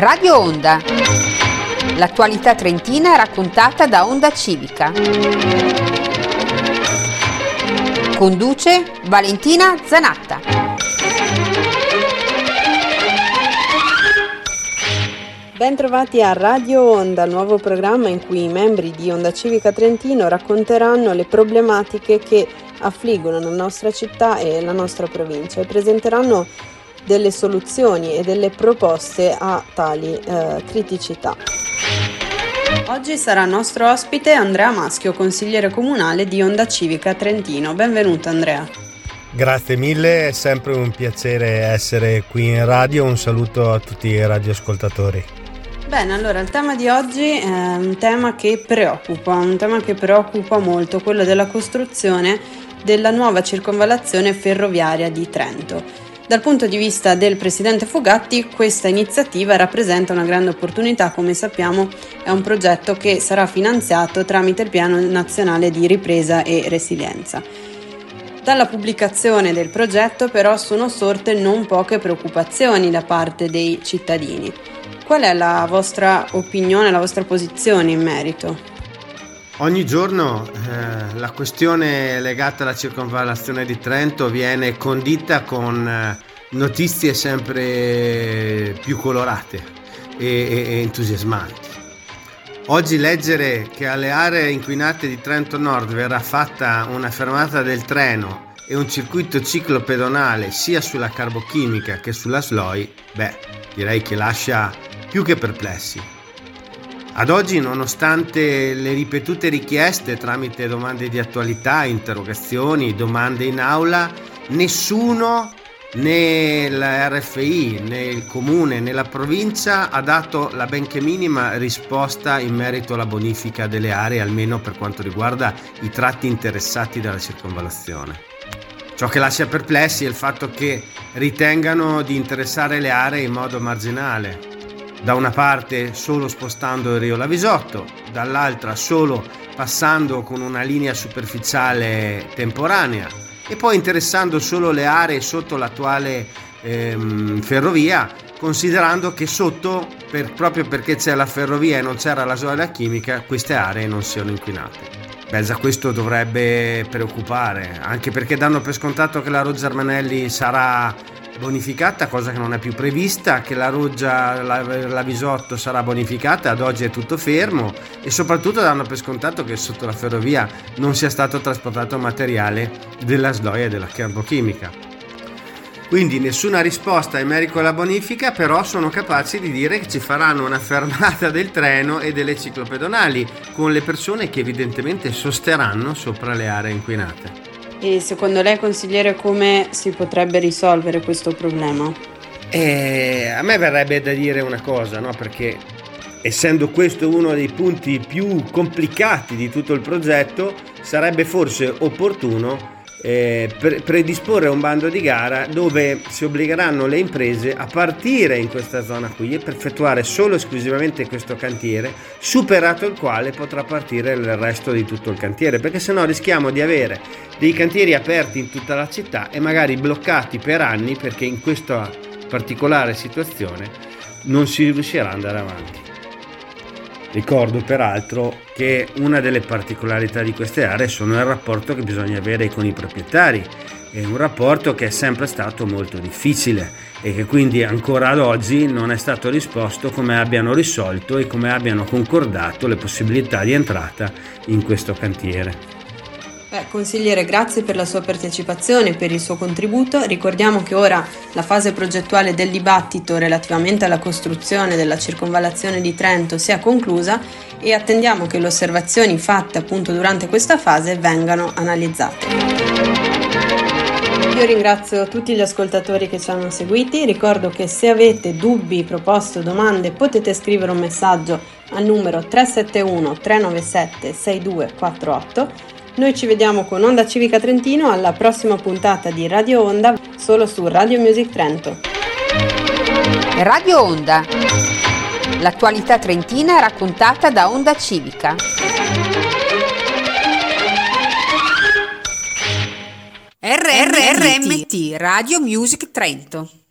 Radio Onda. L'attualità trentina raccontata da Onda Civica. Conduce Valentina Zanatta. Bentrovati a Radio Onda, nuovo programma in cui i membri di Onda Civica Trentino racconteranno le problematiche che affliggono la nostra città e la nostra provincia e presenteranno delle soluzioni e delle proposte a tali eh, criticità. Oggi sarà nostro ospite Andrea Maschio, consigliere comunale di Onda Civica Trentino. Benvenuto Andrea. Grazie mille, è sempre un piacere essere qui in radio, un saluto a tutti i radioascoltatori. Bene, allora il tema di oggi è un tema che preoccupa, un tema che preoccupa molto, quello della costruzione della nuova circonvallazione ferroviaria di Trento. Dal punto di vista del presidente Fogatti, questa iniziativa rappresenta una grande opportunità, come sappiamo è un progetto che sarà finanziato tramite il Piano Nazionale di Ripresa e Resilienza. Dalla pubblicazione del progetto però sono sorte non poche preoccupazioni da parte dei cittadini. Qual è la vostra opinione, la vostra posizione in merito? Ogni giorno eh, la questione legata alla circonvallazione di Trento viene condita con eh, notizie sempre più colorate e, e, e entusiasmanti. Oggi leggere che alle aree inquinate di Trento Nord verrà fatta una fermata del treno e un circuito ciclopedonale sia sulla carbochimica che sulla SLOI, beh, direi che lascia più che perplessi. Ad oggi, nonostante le ripetute richieste tramite domande di attualità, interrogazioni, domande in aula, nessuno né l'RFI né il comune né la provincia ha dato la benché minima risposta in merito alla bonifica delle aree, almeno per quanto riguarda i tratti interessati dalla circonvallazione. Ciò che lascia perplessi è il fatto che ritengano di interessare le aree in modo marginale, da una parte solo spostando il Rio Lavisotto, dall'altra solo passando con una linea superficiale temporanea e poi interessando solo le aree sotto l'attuale ehm, ferrovia, considerando che sotto, per, proprio perché c'è la ferrovia e non c'era la zona chimica, queste aree non siano inquinate. Beh, questo dovrebbe preoccupare, anche perché danno per scontato che la Roggia Armanelli sarà bonificata, cosa che non è più prevista, che la Ruggia, la, la Visotto sarà bonificata, ad oggi è tutto fermo e soprattutto danno per scontato che sotto la ferrovia non sia stato trasportato materiale della sloia e della carbochimica. Quindi nessuna risposta in merito alla bonifica, però sono capaci di dire che ci faranno una fermata del treno e delle ciclopedonali con le persone che evidentemente sosteranno sopra le aree inquinate. E secondo lei, consigliere, come si potrebbe risolvere questo problema? Eh, a me verrebbe da dire una cosa, no? Perché essendo questo uno dei punti più complicati di tutto il progetto, sarebbe forse opportuno eh, predisporre un bando di gara dove si obbligheranno le imprese a partire in questa zona qui e per effettuare solo e esclusivamente questo cantiere, superato il quale potrà partire il resto di tutto il cantiere, perché se no rischiamo di avere dei cantieri aperti in tutta la città e magari bloccati per anni perché in questa particolare situazione non si riuscirà ad andare avanti. Ricordo peraltro che una delle particolarità di queste aree sono il rapporto che bisogna avere con i proprietari, è un rapporto che è sempre stato molto difficile e che quindi ancora ad oggi non è stato risposto come abbiano risolto e come abbiano concordato le possibilità di entrata in questo cantiere. Beh, consigliere, grazie per la sua partecipazione e per il suo contributo. Ricordiamo che ora la fase progettuale del dibattito relativamente alla costruzione della circonvallazione di Trento sia conclusa e attendiamo che le osservazioni fatte appunto durante questa fase vengano analizzate. Io ringrazio tutti gli ascoltatori che ci hanno seguiti, ricordo che se avete dubbi, proposte o domande potete scrivere un messaggio al numero 371 397 6248 noi ci vediamo con Onda Civica Trentino alla prossima puntata di Radio Onda solo su Radio Music Trento. Radio Onda. L'attualità trentina raccontata da Onda Civica. RRMT Radio Music Trento.